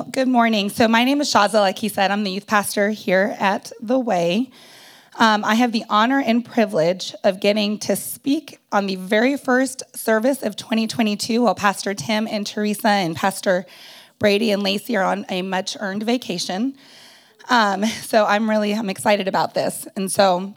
Good morning. So, my name is Shaza. Like he said, I'm the youth pastor here at The Way. Um, I have the honor and privilege of getting to speak on the very first service of 2022 while Pastor Tim and Teresa and Pastor Brady and Lacey are on a much earned vacation. Um, so I'm really I'm excited about this. And so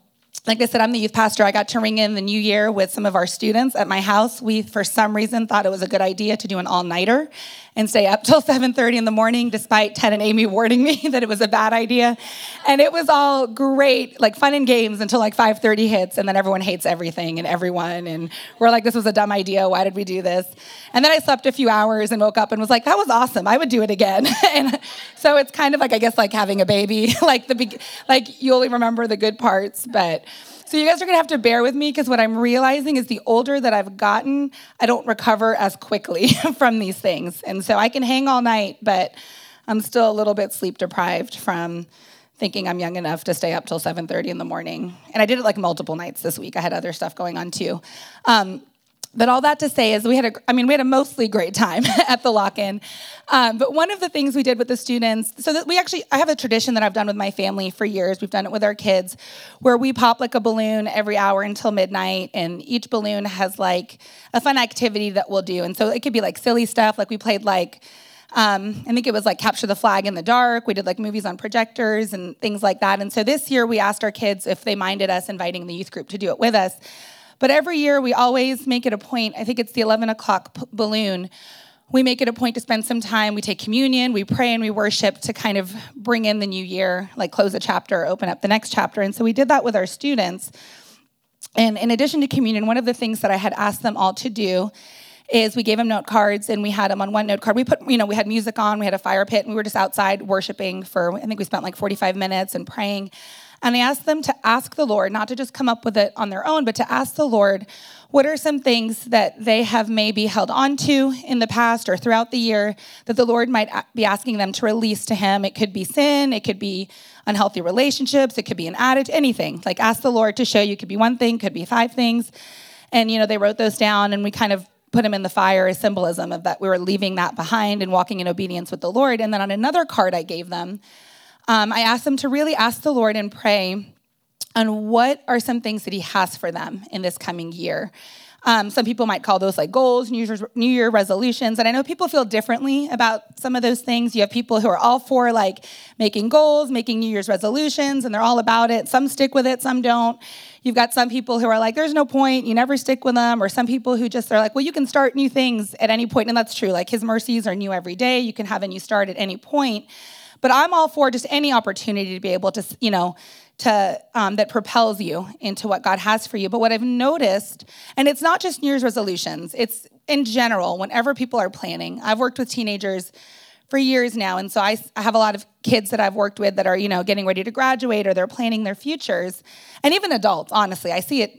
like I said, I'm the youth pastor. I got to ring in the new year with some of our students at my house. We, for some reason, thought it was a good idea to do an all-nighter and stay up till 7:30 in the morning, despite Ted and Amy warning me that it was a bad idea. And it was all great, like fun and games until like 5:30 hits, and then everyone hates everything and everyone, and we're like, "This was a dumb idea. Why did we do this?" And then I slept a few hours and woke up and was like, "That was awesome. I would do it again." and so it's kind of like I guess like having a baby, like the like you only remember the good parts, but. So you guys are gonna have to bear with me because what I'm realizing is the older that I've gotten, I don't recover as quickly from these things. And so I can hang all night, but I'm still a little bit sleep deprived from thinking I'm young enough to stay up till 7:30 in the morning. And I did it like multiple nights this week. I had other stuff going on too. Um, but all that to say is we had a, I mean, we had a mostly great time at the lock-in. Um, but one of the things we did with the students, so that we actually, I have a tradition that I've done with my family for years. We've done it with our kids, where we pop like a balloon every hour until midnight, and each balloon has like a fun activity that we'll do. And so it could be like silly stuff, like we played like, um, I think it was like capture the flag in the dark. We did like movies on projectors and things like that. And so this year we asked our kids if they minded us inviting the youth group to do it with us. But every year, we always make it a point, I think it's the 11 o'clock p- balloon. We make it a point to spend some time. We take communion, we pray, and we worship to kind of bring in the new year, like close a chapter, open up the next chapter. And so we did that with our students. And in addition to communion, one of the things that I had asked them all to do is we gave them note cards and we had them on one note card. We put, you know, we had music on, we had a fire pit, and we were just outside worshiping for, I think we spent like 45 minutes and praying. And I asked them to ask the Lord, not to just come up with it on their own, but to ask the Lord, what are some things that they have maybe held on to in the past or throughout the year that the Lord might be asking them to release to Him? It could be sin, it could be unhealthy relationships, it could be an attitude, anything. Like ask the Lord to show you, it could be one thing, could be five things. And, you know, they wrote those down and we kind of put them in the fire as symbolism of that we were leaving that behind and walking in obedience with the Lord. And then on another card I gave them, um, I asked them to really ask the Lord and pray on what are some things that He has for them in this coming year. Um, some people might call those like goals, New Year's, New Year resolutions. And I know people feel differently about some of those things. You have people who are all for like making goals, making New Year's resolutions, and they're all about it. Some stick with it, some don't. You've got some people who are like, there's no point, you never stick with them. Or some people who just are like, well, you can start new things at any point. And that's true. Like his mercies are new every day. You can have a new start at any point. But I'm all for just any opportunity to be able to, you know, to um, that propels you into what God has for you. But what I've noticed, and it's not just New Year's resolutions, it's in general, whenever people are planning. I've worked with teenagers for years now, and so I, I have a lot of kids that I've worked with that are, you know, getting ready to graduate or they're planning their futures, and even adults. Honestly, I see it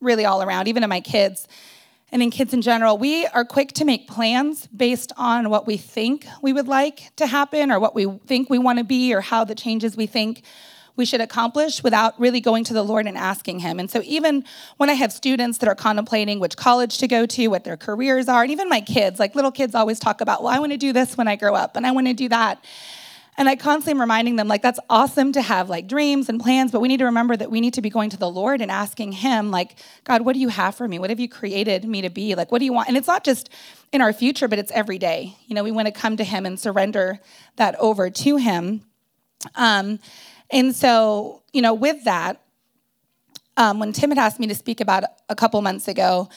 really all around, even in my kids and in kids in general, we are quick to make plans based on what we think we would like to happen or what we think we want to be or how the changes we think we should accomplish without really going to the Lord and asking Him. And so, even when I have students that are contemplating which college to go to, what their careers are, and even my kids, like little kids always talk about, well, I want to do this when I grow up, and I want to do that. And I constantly am reminding them, like, that's awesome to have like dreams and plans, but we need to remember that we need to be going to the Lord and asking Him, like, God, what do you have for me? What have you created me to be? Like, what do you want? And it's not just in our future, but it's every day. You know, we want to come to Him and surrender that over to Him. Um, and so, you know, with that, um, when Tim had asked me to speak about a couple months ago,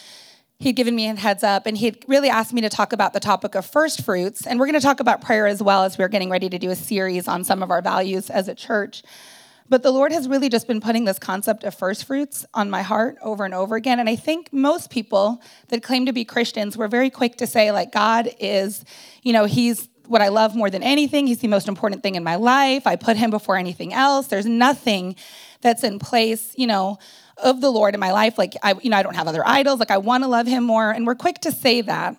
he'd given me a heads up and he'd really asked me to talk about the topic of first fruits. And we're going to talk about prayer as well as we're getting ready to do a series on some of our values as a church. But the Lord has really just been putting this concept of first fruits on my heart over and over again. And I think most people that claim to be Christians were very quick to say, like, God is, you know, He's what I love more than anything. He's the most important thing in my life. I put Him before anything else. There's nothing that's in place, you know, of the Lord in my life. Like, I, you know, I don't have other idols. Like, I want to love him more. And we're quick to say that.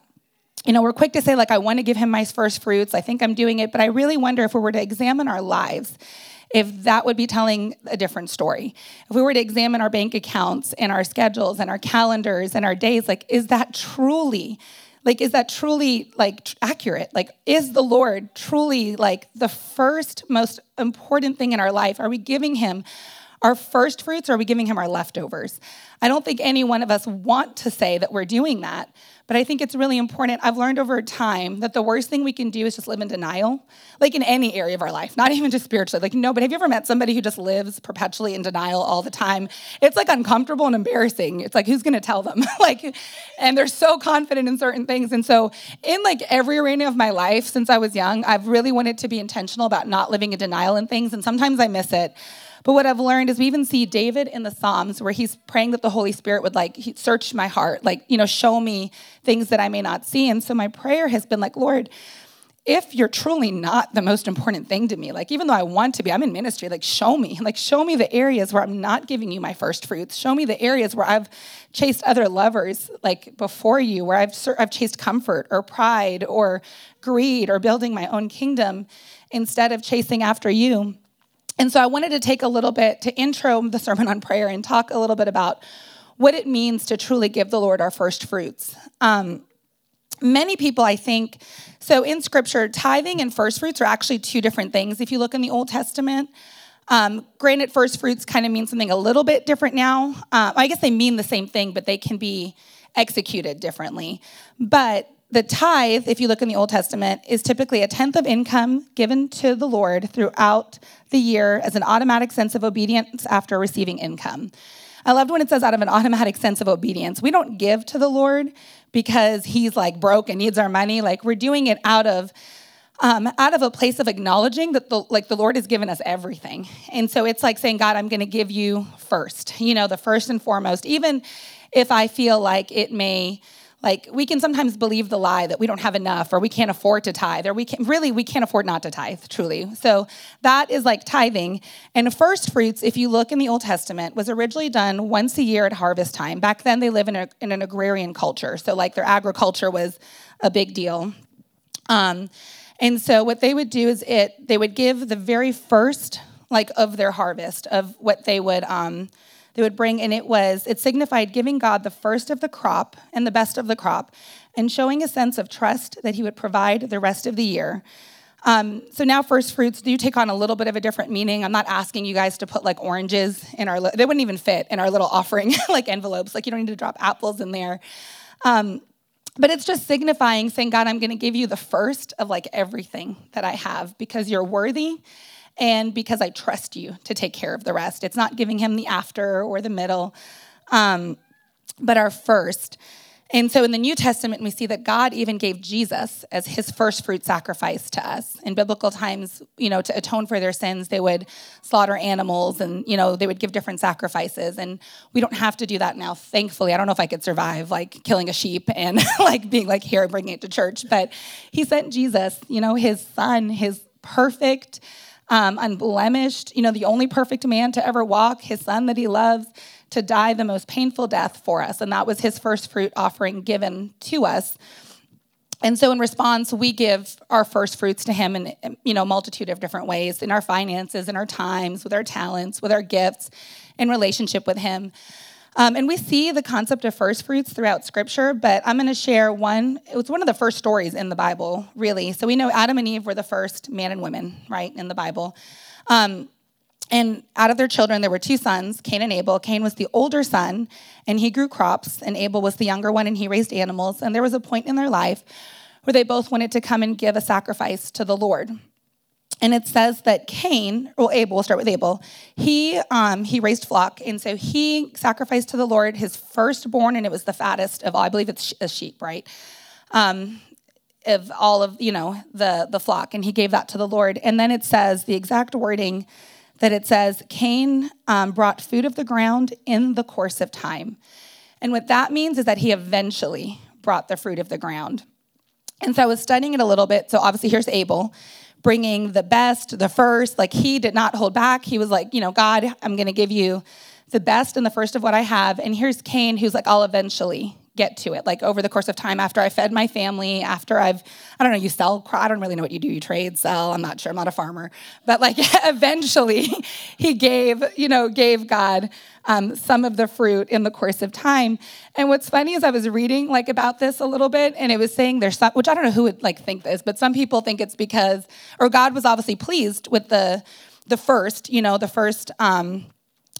You know, we're quick to say, like, I want to give him my first fruits. I think I'm doing it. But I really wonder if we were to examine our lives, if that would be telling a different story. If we were to examine our bank accounts and our schedules and our calendars and our days, like, is that truly like is that truly like tr- accurate like is the lord truly like the first most important thing in our life are we giving him our first fruits or are we giving him our leftovers i don't think any one of us want to say that we're doing that but I think it's really important. I've learned over time that the worst thing we can do is just live in denial, like in any area of our life, not even just spiritually. Like, no, but have you ever met somebody who just lives perpetually in denial all the time? It's like uncomfortable and embarrassing. It's like, who's gonna tell them? like, and they're so confident in certain things. And so, in like every arena of my life since I was young, I've really wanted to be intentional about not living in denial in things. And sometimes I miss it. But what I've learned is we even see David in the Psalms where he's praying that the Holy Spirit would like search my heart, like, you know, show me things that I may not see. And so my prayer has been like, Lord, if you're truly not the most important thing to me, like even though I want to be, I'm in ministry, like show me, like show me the areas where I'm not giving you my first fruits. Show me the areas where I've chased other lovers like before you, where I've I've chased comfort or pride or greed or building my own kingdom instead of chasing after you. And so I wanted to take a little bit to intro the sermon on prayer and talk a little bit about what it means to truly give the Lord our first fruits. Um, many people, I think, so in scripture, tithing and first fruits are actually two different things. If you look in the Old Testament, um, granted, first fruits kind of mean something a little bit different now. Uh, I guess they mean the same thing, but they can be executed differently. But the tithe, if you look in the Old Testament, is typically a tenth of income given to the Lord throughout the year as an automatic sense of obedience after receiving income. I loved when it says out of an automatic sense of obedience. We don't give to the Lord because he's like broke and needs our money. Like we're doing it out of um, out of a place of acknowledging that the like the Lord has given us everything. And so it's like saying, God, I'm gonna give you first, you know, the first and foremost, even if I feel like it may like we can sometimes believe the lie that we don't have enough or we can't afford to tithe or we can really we can't afford not to tithe truly. So that is like tithing. And first fruits if you look in the old testament was originally done once a year at harvest time. Back then they live in, a, in an agrarian culture so like their agriculture was a big deal. Um, and so what they would do is it they would give the very first like of their harvest of what they would um, they would bring, and it was, it signified giving God the first of the crop and the best of the crop, and showing a sense of trust that He would provide the rest of the year. Um, so now first fruits do take on a little bit of a different meaning. I'm not asking you guys to put like oranges in our, they wouldn't even fit in our little offering like envelopes. Like you don't need to drop apples in there. Um, but it's just signifying saying, God, I'm going to give you the first of like everything that I have because you're worthy and because I trust you to take care of the rest. It's not giving him the after or the middle, um, but our first. And so in the New Testament, we see that God even gave Jesus as his first fruit sacrifice to us. In biblical times, you know, to atone for their sins, they would slaughter animals and, you know, they would give different sacrifices. And we don't have to do that now, thankfully. I don't know if I could survive like killing a sheep and like being like here, bringing it to church. But he sent Jesus, you know, his son, his perfect, um, unblemished, you know, the only perfect man to ever walk, his son that he loves, to die the most painful death for us. And that was his first fruit offering given to us. And so in response, we give our first fruits to him in you know multitude of different ways in our finances, in our times, with our talents, with our gifts, in relationship with him. Um, and we see the concept of first fruits throughout scripture, but I'm going to share one. It was one of the first stories in the Bible, really. So we know Adam and Eve were the first man and women, right, in the Bible. Um, and out of their children, there were two sons, Cain and Abel. Cain was the older son, and he grew crops, and Abel was the younger one, and he raised animals. And there was a point in their life where they both wanted to come and give a sacrifice to the Lord and it says that Cain, well, Abel, we'll start with Abel. He um, he raised flock, and so he sacrificed to the Lord his firstborn, and it was the fattest of all. I believe it's a sheep, right? Um, of all of you know the the flock, and he gave that to the Lord. And then it says the exact wording that it says Cain um, brought food of the ground in the course of time, and what that means is that he eventually brought the fruit of the ground. And so I was studying it a little bit. So obviously here's Abel bringing the best, the first. Like he did not hold back. He was like, you know, God, I'm going to give you the best and the first of what I have. And here's Cain, who's like, I'll eventually get to it. Like over the course of time, after I fed my family, after I've, I don't know, you sell, I don't really know what you do. You trade, sell. I'm not sure. I'm not a farmer. But like eventually, he gave, you know, gave God um, some of the fruit in the course of time. And what's funny is I was reading like about this a little bit, and it was saying there's some, which I don't know who would like think this, but some people think it's because, or God was obviously pleased with the the first, you know, the first um,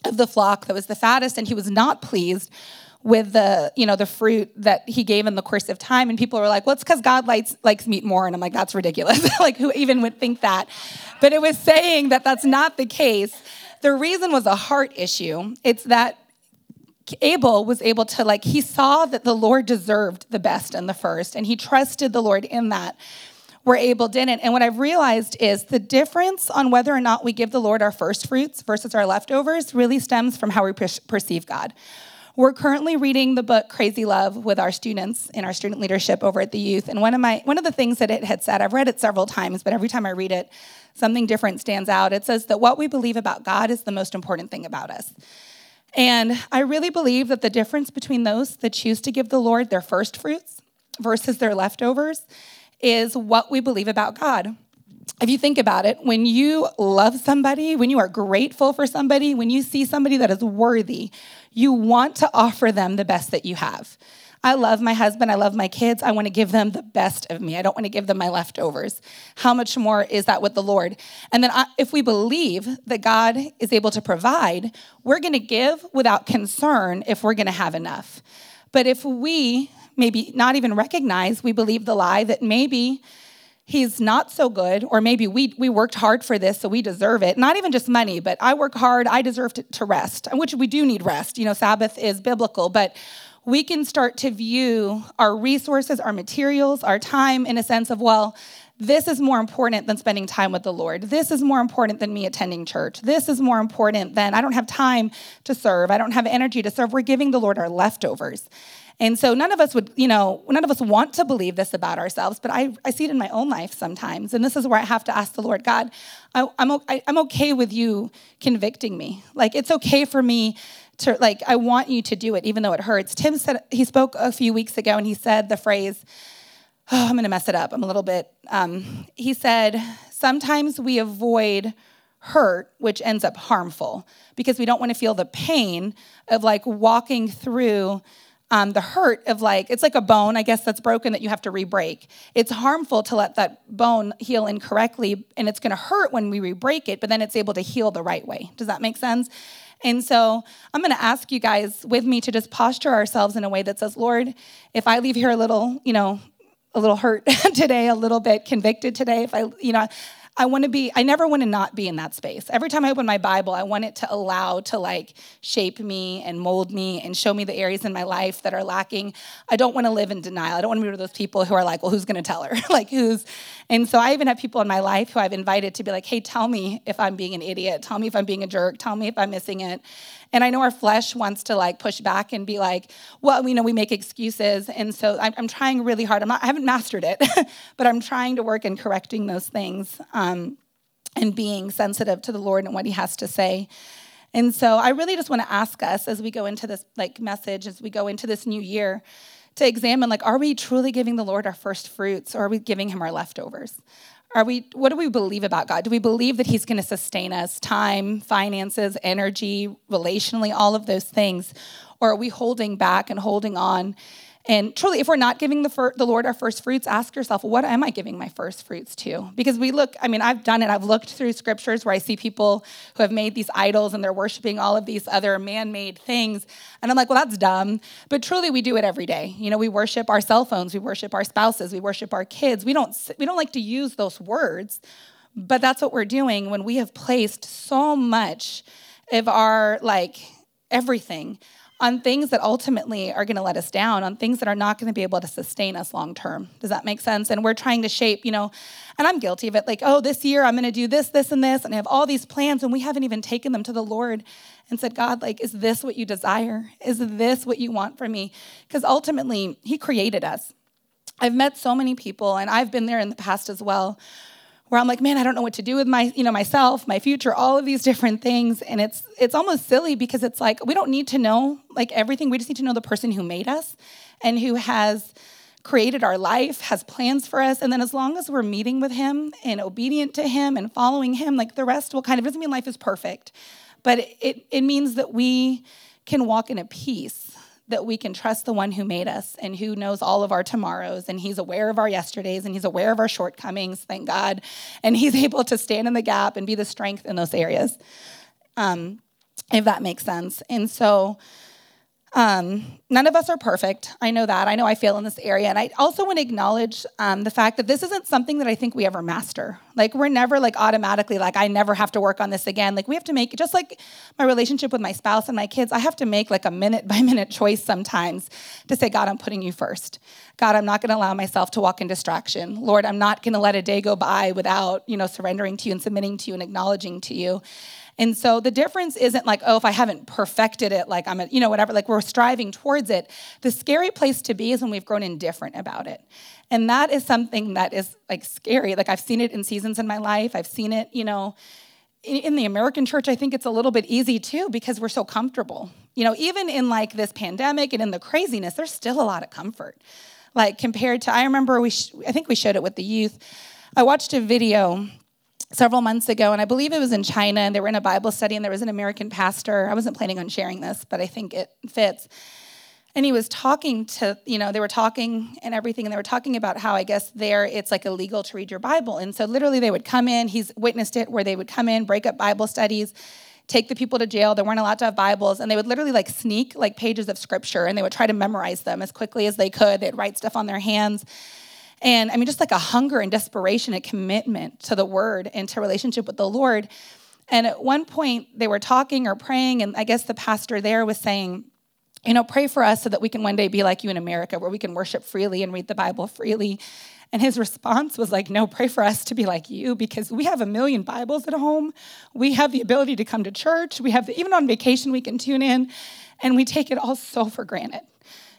of the flock that was the fattest, and he was not pleased with the you know the fruit that he gave in the course of time and people were like well it's because god likes likes meat more and i'm like that's ridiculous. Like who even would think that? But it was saying that that's not the case. The reason was a heart issue. It's that abel was able to like he saw that the lord deserved the best and the first and he trusted the lord in that. Where Abel didn't. And what I've realized is the difference on whether or not we give the Lord our first fruits versus our leftovers really stems from how we perceive God. We're currently reading the book Crazy Love with our students in our student leadership over at the youth. And one of my one of the things that it had said, I've read it several times, but every time I read it, something different stands out. It says that what we believe about God is the most important thing about us. And I really believe that the difference between those that choose to give the Lord their first fruits versus their leftovers is what we believe about God if you think about it, when you love somebody, when you are grateful for somebody, when you see somebody that is worthy, you want to offer them the best that you have. I love my husband. I love my kids. I want to give them the best of me. I don't want to give them my leftovers. How much more is that with the Lord? And then, I, if we believe that God is able to provide, we're going to give without concern if we're going to have enough. But if we maybe not even recognize, we believe the lie that maybe he's not so good or maybe we we worked hard for this so we deserve it not even just money but i work hard i deserve to, to rest which we do need rest you know sabbath is biblical but we can start to view our resources our materials our time in a sense of well this is more important than spending time with the Lord. This is more important than me attending church. This is more important than I don't have time to serve. I don't have energy to serve. We're giving the Lord our leftovers. And so none of us would, you know, none of us want to believe this about ourselves, but I, I see it in my own life sometimes. And this is where I have to ask the Lord, God, I, I'm, I, I'm okay with you convicting me. Like, it's okay for me to, like, I want you to do it, even though it hurts. Tim said, he spoke a few weeks ago and he said the phrase, oh, I'm going to mess it up. I'm a little bit, um, he said, sometimes we avoid hurt, which ends up harmful because we don't want to feel the pain of like walking through um, the hurt of like, it's like a bone, I guess, that's broken that you have to re break. It's harmful to let that bone heal incorrectly, and it's gonna hurt when we re break it, but then it's able to heal the right way. Does that make sense? And so I'm gonna ask you guys with me to just posture ourselves in a way that says, Lord, if I leave here a little, you know, a little hurt today, a little bit convicted today, if I, you know, I want to be, I never want to not be in that space. Every time I open my Bible, I want it to allow to like shape me and mold me and show me the areas in my life that are lacking. I don't want to live in denial. I don't want to be one of those people who are like, well, who's going to tell her? like, who's, and so I even have people in my life who I've invited to be like, hey, tell me if I'm being an idiot. Tell me if I'm being a jerk. Tell me if I'm missing it. And I know our flesh wants to like push back and be like, well, you know we make excuses. And so I'm, I'm trying really hard. I'm not, I haven't mastered it, but I'm trying to work in correcting those things um, and being sensitive to the Lord and what He has to say. And so I really just want to ask us as we go into this like message, as we go into this new year, to examine like, are we truly giving the Lord our first fruits or are we giving him our leftovers? Are we what do we believe about God? Do we believe that he's going to sustain us time, finances, energy, relationally, all of those things? Or are we holding back and holding on and truly, if we're not giving the, fir- the Lord our first fruits, ask yourself, what am I giving my first fruits to? Because we look, I mean, I've done it. I've looked through scriptures where I see people who have made these idols and they're worshiping all of these other man made things. And I'm like, well, that's dumb. But truly, we do it every day. You know, we worship our cell phones, we worship our spouses, we worship our kids. We don't, we don't like to use those words, but that's what we're doing when we have placed so much of our, like, everything on things that ultimately are going to let us down, on things that are not going to be able to sustain us long term. Does that make sense? And we're trying to shape, you know, and I'm guilty of it like, oh, this year I'm going to do this, this, and this, and I have all these plans, and we haven't even taken them to the Lord and said, God, like, is this what you desire? Is this what you want from me? Because ultimately, He created us. I've met so many people, and I've been there in the past as well, where I'm like, man, I don't know what to do with my, you know, myself, my future, all of these different things. And it's it's almost silly because it's like we don't need to know like everything. We just need to know the person who made us and who has created our life, has plans for us. And then as long as we're meeting with him and obedient to him and following him, like the rest will kind of doesn't mean life is perfect, but it, it means that we can walk in a peace that we can trust the one who made us and who knows all of our tomorrows. And he's aware of our yesterdays and he's aware of our shortcomings thank god. And he's able to stand in the gap and be the strength in those areas um, if that makes sense. And so um, none of us are perfect. I know that. I know I fail in this area. And I also want to acknowledge um, the fact that this isn't something that I think we ever master. Like, we're never like automatically like, I never have to work on this again. Like, we have to make, just like my relationship with my spouse and my kids, I have to make like a minute by minute choice sometimes to say, God, I'm putting you first. God, I'm not going to allow myself to walk in distraction. Lord, I'm not going to let a day go by without, you know, surrendering to you and submitting to you and acknowledging to you. And so the difference isn't like, oh, if I haven't perfected it, like I'm, a, you know, whatever, like we're striving towards it. The scary place to be is when we've grown indifferent about it. And that is something that is like scary. Like I've seen it in seasons in my life. I've seen it, you know, in the American church, I think it's a little bit easy too because we're so comfortable. You know, even in like this pandemic and in the craziness, there's still a lot of comfort. Like compared to, I remember we, sh- I think we showed it with the youth. I watched a video several months ago, and I believe it was in China, and they were in a Bible study, and there was an American pastor. I wasn't planning on sharing this, but I think it fits. And he was talking to, you know, they were talking and everything, and they were talking about how I guess there it's like illegal to read your Bible. And so literally they would come in, he's witnessed it where they would come in, break up Bible studies, take the people to jail. They weren't allowed to have Bibles, and they would literally like sneak like pages of scripture and they would try to memorize them as quickly as they could. They'd write stuff on their hands. And I mean, just like a hunger and desperation, a commitment to the word and to relationship with the Lord. And at one point, they were talking or praying, and I guess the pastor there was saying, you know, pray for us so that we can one day be like you in America, where we can worship freely and read the Bible freely. And his response was like, No, pray for us to be like you because we have a million Bibles at home. We have the ability to come to church. We have, the, even on vacation, we can tune in, and we take it all so for granted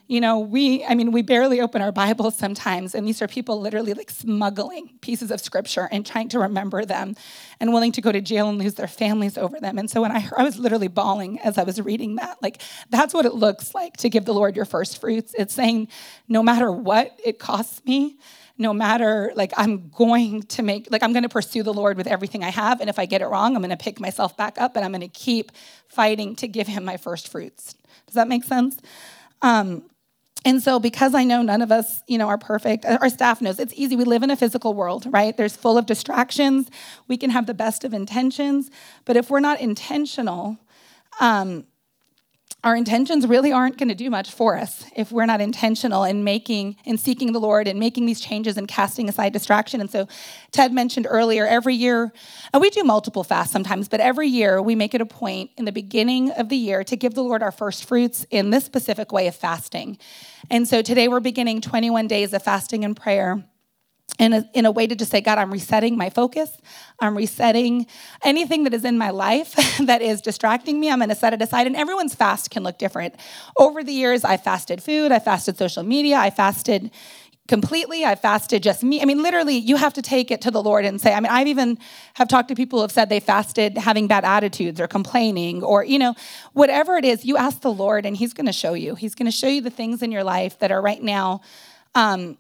you know, we, I mean, we barely open our Bibles sometimes, and these are people literally like smuggling pieces of scripture and trying to remember them and willing to go to jail and lose their families over them. And so when I heard, I was literally bawling as I was reading that. Like, that's what it looks like to give the Lord your first fruits. It's saying, no matter what it costs me, no matter like i'm going to make like i'm going to pursue the lord with everything i have and if i get it wrong i'm going to pick myself back up and i'm going to keep fighting to give him my first fruits does that make sense um, and so because i know none of us you know are perfect our staff knows it's easy. We live in a physical world right? There's full of distractions. We can have the best of intentions. But if we're not intentional um, our intentions really aren't going to do much for us if we're not intentional in making and seeking the Lord and making these changes and casting aside distraction. And so, Ted mentioned earlier, every year, and we do multiple fasts sometimes, but every year we make it a point in the beginning of the year to give the Lord our first fruits in this specific way of fasting. And so today we're beginning 21 days of fasting and prayer in a, in a way to just say, God, I'm resetting my focus. I'm resetting anything that is in my life that is distracting me. I'm going to set it aside. And everyone's fast can look different. Over the years, I fasted food, I fasted social media, I fasted completely i fasted just me i mean literally you have to take it to the lord and say i mean i've even have talked to people who have said they fasted having bad attitudes or complaining or you know whatever it is you ask the lord and he's going to show you he's going to show you the things in your life that are right now um,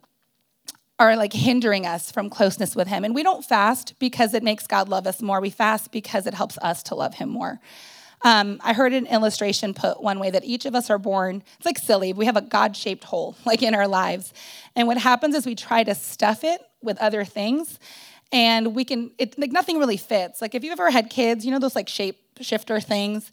are like hindering us from closeness with him. And we don't fast because it makes God love us more. We fast because it helps us to love him more. Um, I heard an illustration put one way that each of us are born, it's like silly, we have a God shaped hole like in our lives. And what happens is we try to stuff it with other things and we can, it, like nothing really fits. Like if you've ever had kids, you know those like shape shifter things?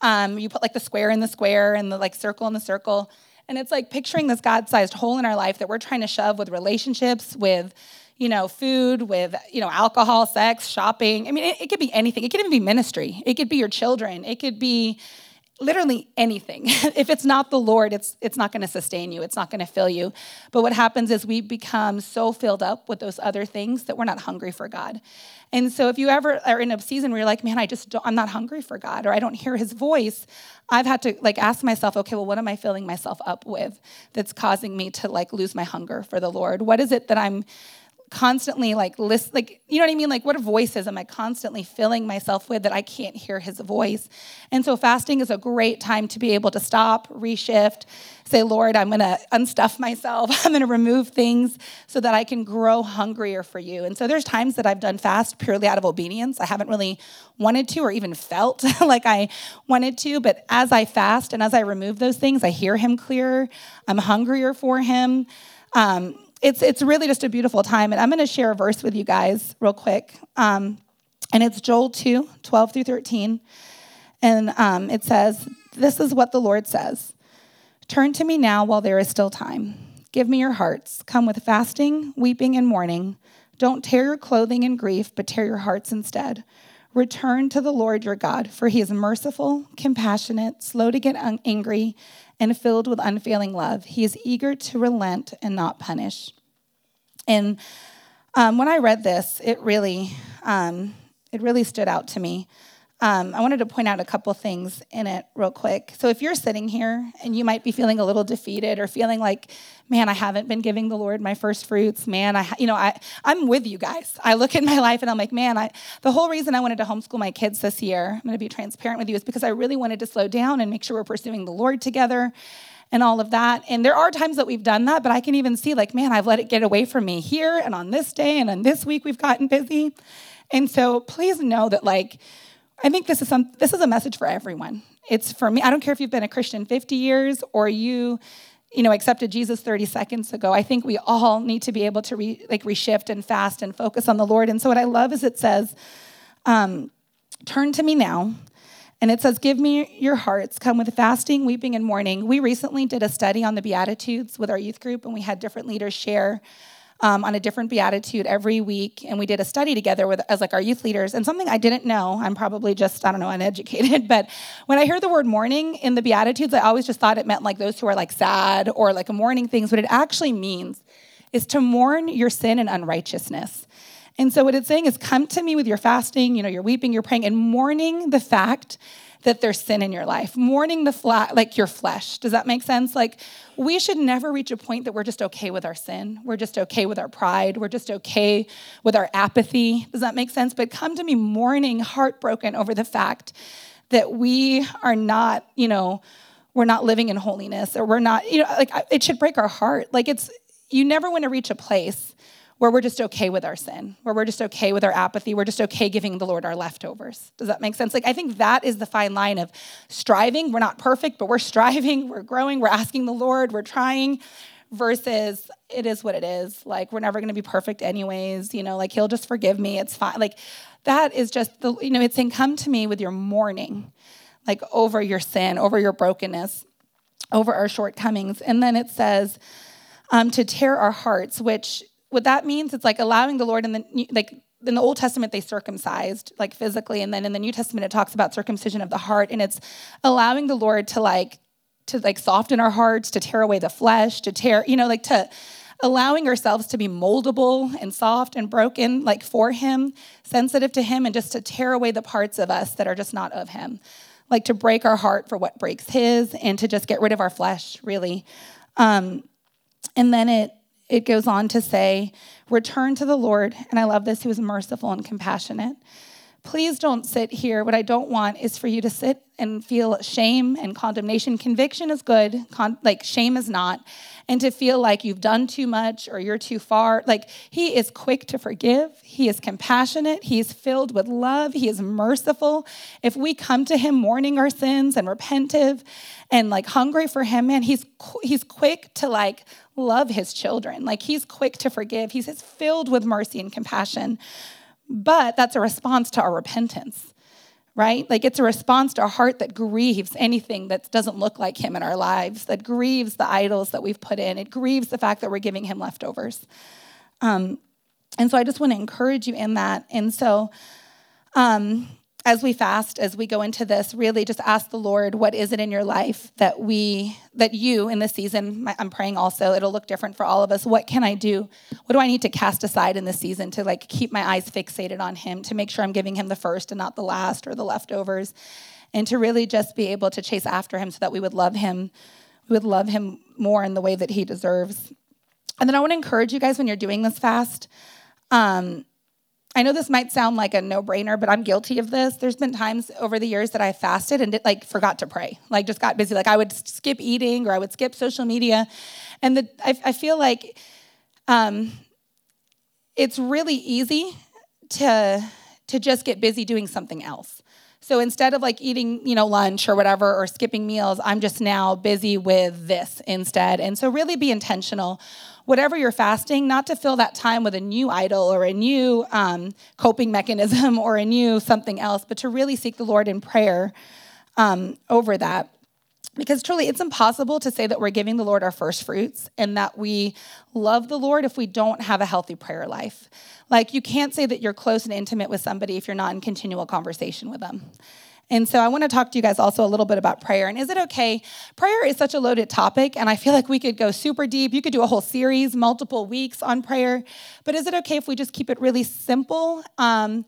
Um, you put like the square in the square and the like circle in the circle and it's like picturing this God sized hole in our life that we're trying to shove with relationships, with, you know, food, with, you know, alcohol, sex, shopping. I mean, it, it could be anything. It could even be ministry. It could be your children. It could be literally anything. if it's not the Lord, it's it's not going to sustain you. It's not going to fill you. But what happens is we become so filled up with those other things that we're not hungry for God. And so if you ever are in a season where you're like, man, I just I'm not hungry for God or I don't hear his voice, I've had to like ask myself, okay, well, what am I filling myself up with that's causing me to like lose my hunger for the Lord? What is it that I'm constantly like listen like you know what i mean? Like what voices am i constantly filling myself with that i can't hear his voice? And so fasting is a great time to be able to stop reshift say lord i'm going to unstuff myself. I'm going to remove things so that i can grow hungrier for you. And so there's times that i've done fast purely out of obedience. I haven't really wanted to or even felt like i wanted to but as i fast and as i remove those things i hear him clearer. I'm hungrier for him. Um, it's, it's really just a beautiful time. And I'm going to share a verse with you guys real quick. Um, and it's Joel 2 12 through 13. And um, it says, This is what the Lord says Turn to me now while there is still time. Give me your hearts. Come with fasting, weeping, and mourning. Don't tear your clothing in grief, but tear your hearts instead. Return to the Lord your God, for he is merciful, compassionate, slow to get angry, and filled with unfailing love. He is eager to relent and not punish. And um, when I read this, it really, um, it really stood out to me. Um, I wanted to point out a couple things in it real quick. So, if you're sitting here and you might be feeling a little defeated or feeling like, man, I haven't been giving the Lord my first fruits, man, I, you know, I, I'm with you guys. I look at my life and I'm like, man, I, the whole reason I wanted to homeschool my kids this year, I'm going to be transparent with you, is because I really wanted to slow down and make sure we're pursuing the Lord together and all of that. And there are times that we've done that, but I can even see, like, man, I've let it get away from me here and on this day and on this week we've gotten busy. And so please know that, like, I think this is some this is a message for everyone. It's for me. I don't care if you've been a Christian 50 years or you you know accepted Jesus 30 seconds ago. I think we all need to be able to re, like reshift and fast and focus on the Lord. And so what I love is it says um, turn to me now. And it says, Give me your hearts, come with fasting, weeping, and mourning. We recently did a study on the Beatitudes with our youth group, and we had different leaders share um, on a different beatitude every week, and we did a study together with as like our youth leaders. And something I didn't know, I'm probably just I don't know uneducated, but when I heard the word mourning in the beatitudes, I always just thought it meant like those who are like sad or like mourning things. What it actually means is to mourn your sin and unrighteousness. And so what it's saying is come to me with your fasting, you know, you're weeping, you're praying, and mourning the fact that there's sin in your life, mourning the flat, like your flesh. Does that make sense? Like, we should never reach a point that we're just okay with our sin. We're just okay with our pride. We're just okay with our apathy. Does that make sense? But come to me mourning, heartbroken over the fact that we are not, you know, we're not living in holiness or we're not, you know, like it should break our heart. Like, it's, you never want to reach a place where we're just okay with our sin, where we're just okay with our apathy, we're just okay giving the Lord our leftovers. Does that make sense? Like, I think that is the fine line of striving. We're not perfect, but we're striving, we're growing, we're asking the Lord, we're trying, versus it is what it is. Like, we're never gonna be perfect, anyways. You know, like, He'll just forgive me, it's fine. Like, that is just the, you know, it's saying, come to me with your mourning, like, over your sin, over your brokenness, over our shortcomings. And then it says, um, to tear our hearts, which what that means it's like allowing the lord in the like in the old testament they circumcised like physically and then in the new testament it talks about circumcision of the heart and it's allowing the lord to like to like soften our hearts to tear away the flesh to tear you know like to allowing ourselves to be moldable and soft and broken like for him sensitive to him and just to tear away the parts of us that are just not of him. Like to break our heart for what breaks his and to just get rid of our flesh really. Um, and then it it goes on to say, Return to the Lord. And I love this, who is merciful and compassionate. Please don't sit here. What I don't want is for you to sit and feel shame and condemnation. Conviction is good, con- like shame is not. And to feel like you've done too much or you're too far. Like he is quick to forgive, he is compassionate, he is filled with love, he is merciful. If we come to him mourning our sins and repentive and like hungry for him, man, he's he's quick to like love his children. Like he's quick to forgive. He's filled with mercy and compassion. But that's a response to our repentance, right? Like it's a response to a heart that grieves anything that doesn't look like him in our lives, that grieves the idols that we've put in. It grieves the fact that we're giving him leftovers. Um, and so I just want to encourage you in that. And so, um, as we fast as we go into this really just ask the lord what is it in your life that we that you in this season i'm praying also it'll look different for all of us. What can i do? What do i need to cast aside in this season to like keep my eyes fixated on him to make sure i'm giving him the first and not the last or the leftovers and to really just be able to chase after him so that we would love him we would love him more in the way that he deserves. And then i want to encourage you guys when you're doing this fast Um, I know this might sound like a no-brainer, but I'm guilty of this. There's been times over the years that I fasted and like forgot to pray, like just got busy. Like I would skip eating or I would skip social media, and the, I, I feel like um, it's really easy to to just get busy doing something else. So instead of like eating, you know, lunch or whatever or skipping meals, I'm just now busy with this instead. And so really be intentional. Whatever you're fasting, not to fill that time with a new idol or a new um, coping mechanism or a new something else, but to really seek the Lord in prayer um, over that. Because truly, it's impossible to say that we're giving the Lord our first fruits and that we love the Lord if we don't have a healthy prayer life. Like, you can't say that you're close and intimate with somebody if you're not in continual conversation with them. And so, I want to talk to you guys also a little bit about prayer. And is it okay? Prayer is such a loaded topic, and I feel like we could go super deep. You could do a whole series, multiple weeks on prayer. But is it okay if we just keep it really simple um,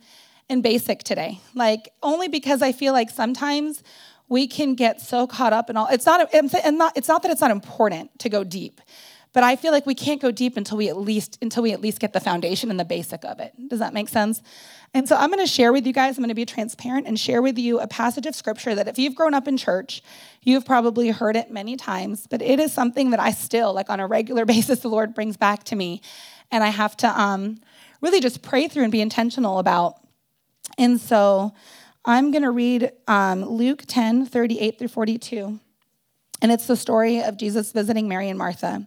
and basic today? Like, only because I feel like sometimes we can get so caught up in all it's not and not it's not that it's not important to go deep but i feel like we can't go deep until we at least until we at least get the foundation and the basic of it does that make sense and so i'm going to share with you guys i'm going to be transparent and share with you a passage of scripture that if you've grown up in church you've probably heard it many times but it is something that i still like on a regular basis the lord brings back to me and i have to um, really just pray through and be intentional about and so I'm going to read um, Luke 10 38 through 42. And it's the story of Jesus visiting Mary and Martha.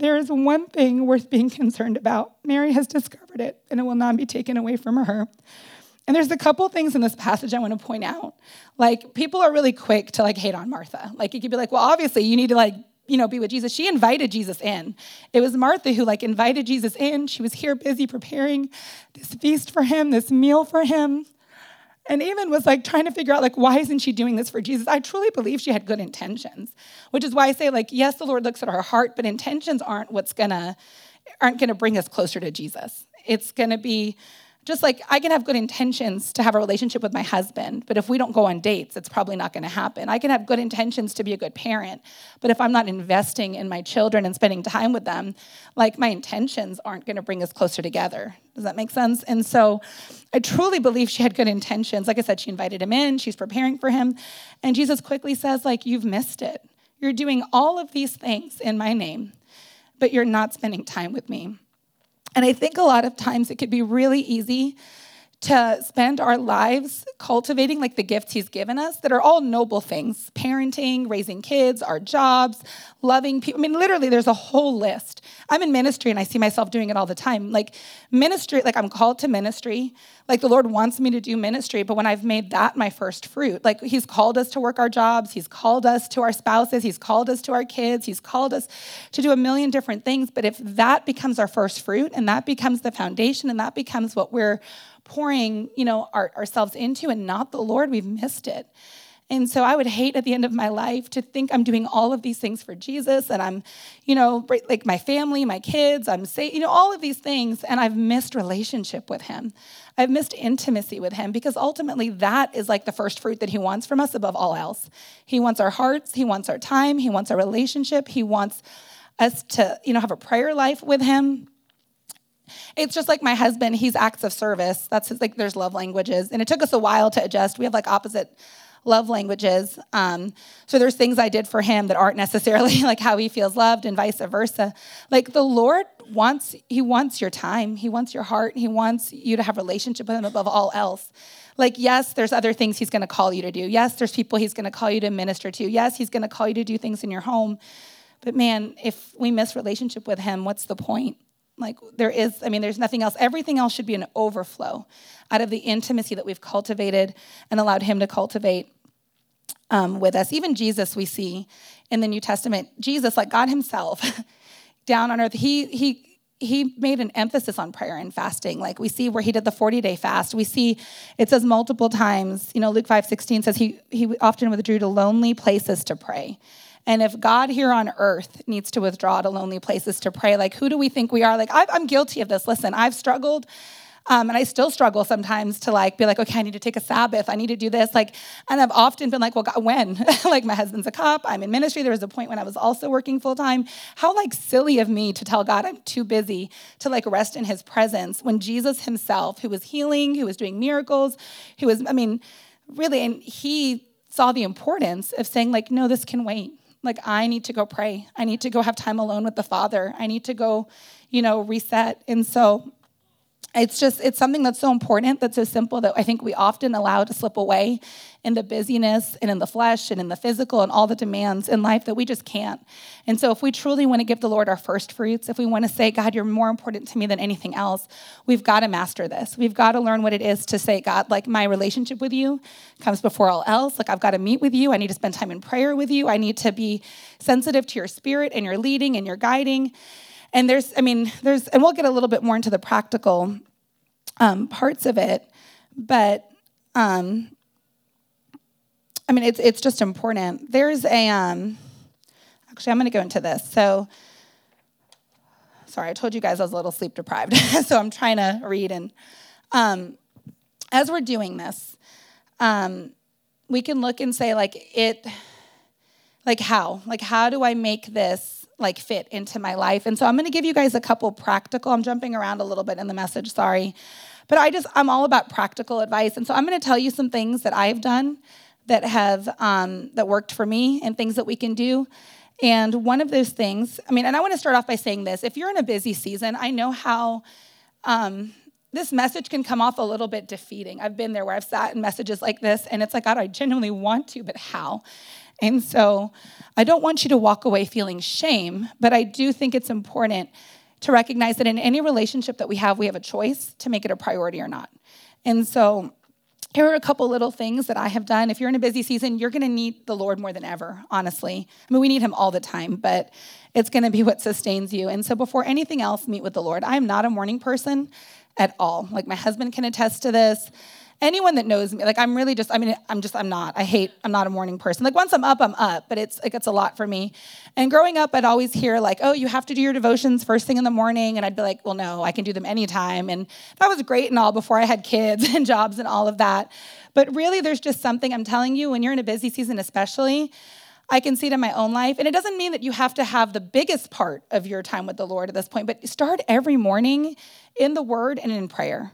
There is one thing worth being concerned about. Mary has discovered it, and it will not be taken away from her. And there's a couple things in this passage I want to point out. Like, people are really quick to like hate on Martha. Like, you could be like, well, obviously, you need to like you know, be with Jesus. She invited Jesus in. It was Martha who like invited Jesus in. She was here busy preparing this feast for him, this meal for him and even was like trying to figure out like why isn't she doing this for jesus? I truly believe she had good intentions which is why i say like yes the lord looks at our heart but intentions aren't what's gonna aren't gonna bring us closer to jesus. It's gonna be just like I can have good intentions to have a relationship with my husband, but if we don't go on dates, it's probably not going to happen. I can have good intentions to be a good parent, but if I'm not investing in my children and spending time with them, like my intentions aren't going to bring us closer together. Does that make sense? And so I truly believe she had good intentions. Like I said, she invited him in, she's preparing for him, and Jesus quickly says like you've missed it. You're doing all of these things in my name, but you're not spending time with me. And I think a lot of times it could be really easy to spend our lives cultivating like the gifts he's given us that are all noble things parenting raising kids our jobs loving people i mean literally there's a whole list. I'm in ministry and i see myself doing it all the time. Like ministry like i'm called to ministry. Like the lord wants me to do ministry but when i've made that my first fruit like he's called us to work our jobs he's called us to our spouses he's called us to our kids he's called us to do a million different things. But if that becomes our first fruit and that becomes the foundation and that becomes what we're pouring, you know, our, ourselves into and not the Lord, we've missed it. And so I would hate at the end of my life to think I'm doing all of these things for Jesus and I'm, you know, like my family, my kids, I'm saying, you know, all of these things, and I've missed relationship with Him. I've missed intimacy with Him because ultimately that is like the first fruit that He wants from us above all else. He wants our hearts, He wants our time, He wants our relationship, He wants us to, you know, have a prayer life with Him. It's just like my husband, he's acts of service. That's his, like, there's love languages. And it took us a while to adjust. We have like opposite love languages. Um, so there's things I did for him that aren't necessarily like how he feels loved and vice versa. Like the Lord wants, he wants your time. He wants your heart. He wants you to have relationship with him above all else. Like, yes, there's other things he's going to call you to do. Yes, there's people he's going to call you to minister to. Yes, he's going to call you to do things in your home. But man, if we miss relationship with him, what's the point? Like there is, I mean, there's nothing else. Everything else should be an overflow out of the intimacy that we've cultivated and allowed Him to cultivate um, with us. Even Jesus, we see in the New Testament, Jesus, like God Himself, down on earth, He He he made an emphasis on prayer and fasting. Like we see where he did the 40 day fast. We see it says multiple times, you know, Luke 5 16 says he, he often withdrew to lonely places to pray. And if God here on earth needs to withdraw to lonely places to pray, like who do we think we are? Like I'm guilty of this. Listen, I've struggled um, and I still struggle sometimes to like be like, okay, I need to take a Sabbath. I need to do this. Like, and I've often been like, well, God, when? like my husband's a cop. I'm in ministry. There was a point when I was also working full time. How like silly of me to tell God I'm too busy to like rest in his presence when Jesus himself, who was healing, who was doing miracles, who was, I mean, really, and he saw the importance of saying like, no, this can wait. Like I need to go pray. I need to go have time alone with the Father. I need to go, you know, reset. And so it's just it's something that's so important that's so simple that i think we often allow to slip away in the busyness and in the flesh and in the physical and all the demands in life that we just can't. And so if we truly want to give the lord our first fruits if we want to say god you're more important to me than anything else we've got to master this. We've got to learn what it is to say god like my relationship with you comes before all else. Like i've got to meet with you. I need to spend time in prayer with you. I need to be sensitive to your spirit and your leading and your guiding and there's, I mean, there's, and we'll get a little bit more into the practical um, parts of it, but um, I mean, it's it's just important. There's a, um, actually, I'm going to go into this. So, sorry, I told you guys I was a little sleep deprived, so I'm trying to read. And um, as we're doing this, um, we can look and say, like, it, like, how, like, how do I make this like fit into my life. And so I'm going to give you guys a couple practical. I'm jumping around a little bit in the message, sorry. But I just I'm all about practical advice. And so I'm going to tell you some things that I've done that have um, that worked for me and things that we can do. And one of those things, I mean, and I want to start off by saying this: if you're in a busy season, I know how um, this message can come off a little bit defeating. I've been there where I've sat in messages like this, and it's like, God, I genuinely want to, but how? And so I don't want you to walk away feeling shame, but I do think it's important to recognize that in any relationship that we have, we have a choice to make it a priority or not. And so here are a couple little things that I have done. If you're in a busy season, you're going to need the Lord more than ever, honestly. I mean, we need him all the time, but it's going to be what sustains you. And so before anything else, meet with the Lord. I am not a morning person at all. Like my husband can attest to this anyone that knows me, like I'm really just, I mean, I'm just, I'm not. I hate, I'm not a morning person. Like once I'm up, I'm up, but it's like, it's a lot for me. And growing up, I'd always hear like, oh, you have to do your devotions first thing in the morning. And I'd be like, well, no, I can do them anytime. And that was great and all before I had kids and jobs and all of that. But really, there's just something I'm telling you when you're in a busy season, especially. I can see it in my own life. And it doesn't mean that you have to have the biggest part of your time with the Lord at this point, but start every morning in the Word and in prayer.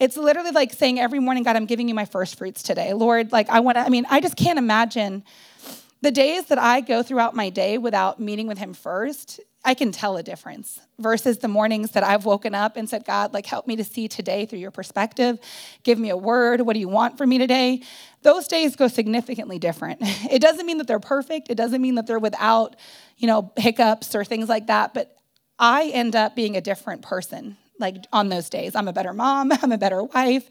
It's literally like saying every morning, God, I'm giving you my first fruits today. Lord, like I want to, I mean, I just can't imagine the days that I go throughout my day without meeting with Him first. I can tell a difference versus the mornings that I've woken up and said, God, like, help me to see today through your perspective. Give me a word. What do you want from me today? Those days go significantly different. It doesn't mean that they're perfect. It doesn't mean that they're without, you know, hiccups or things like that. But I end up being a different person like on those days. I'm a better mom, I'm a better wife.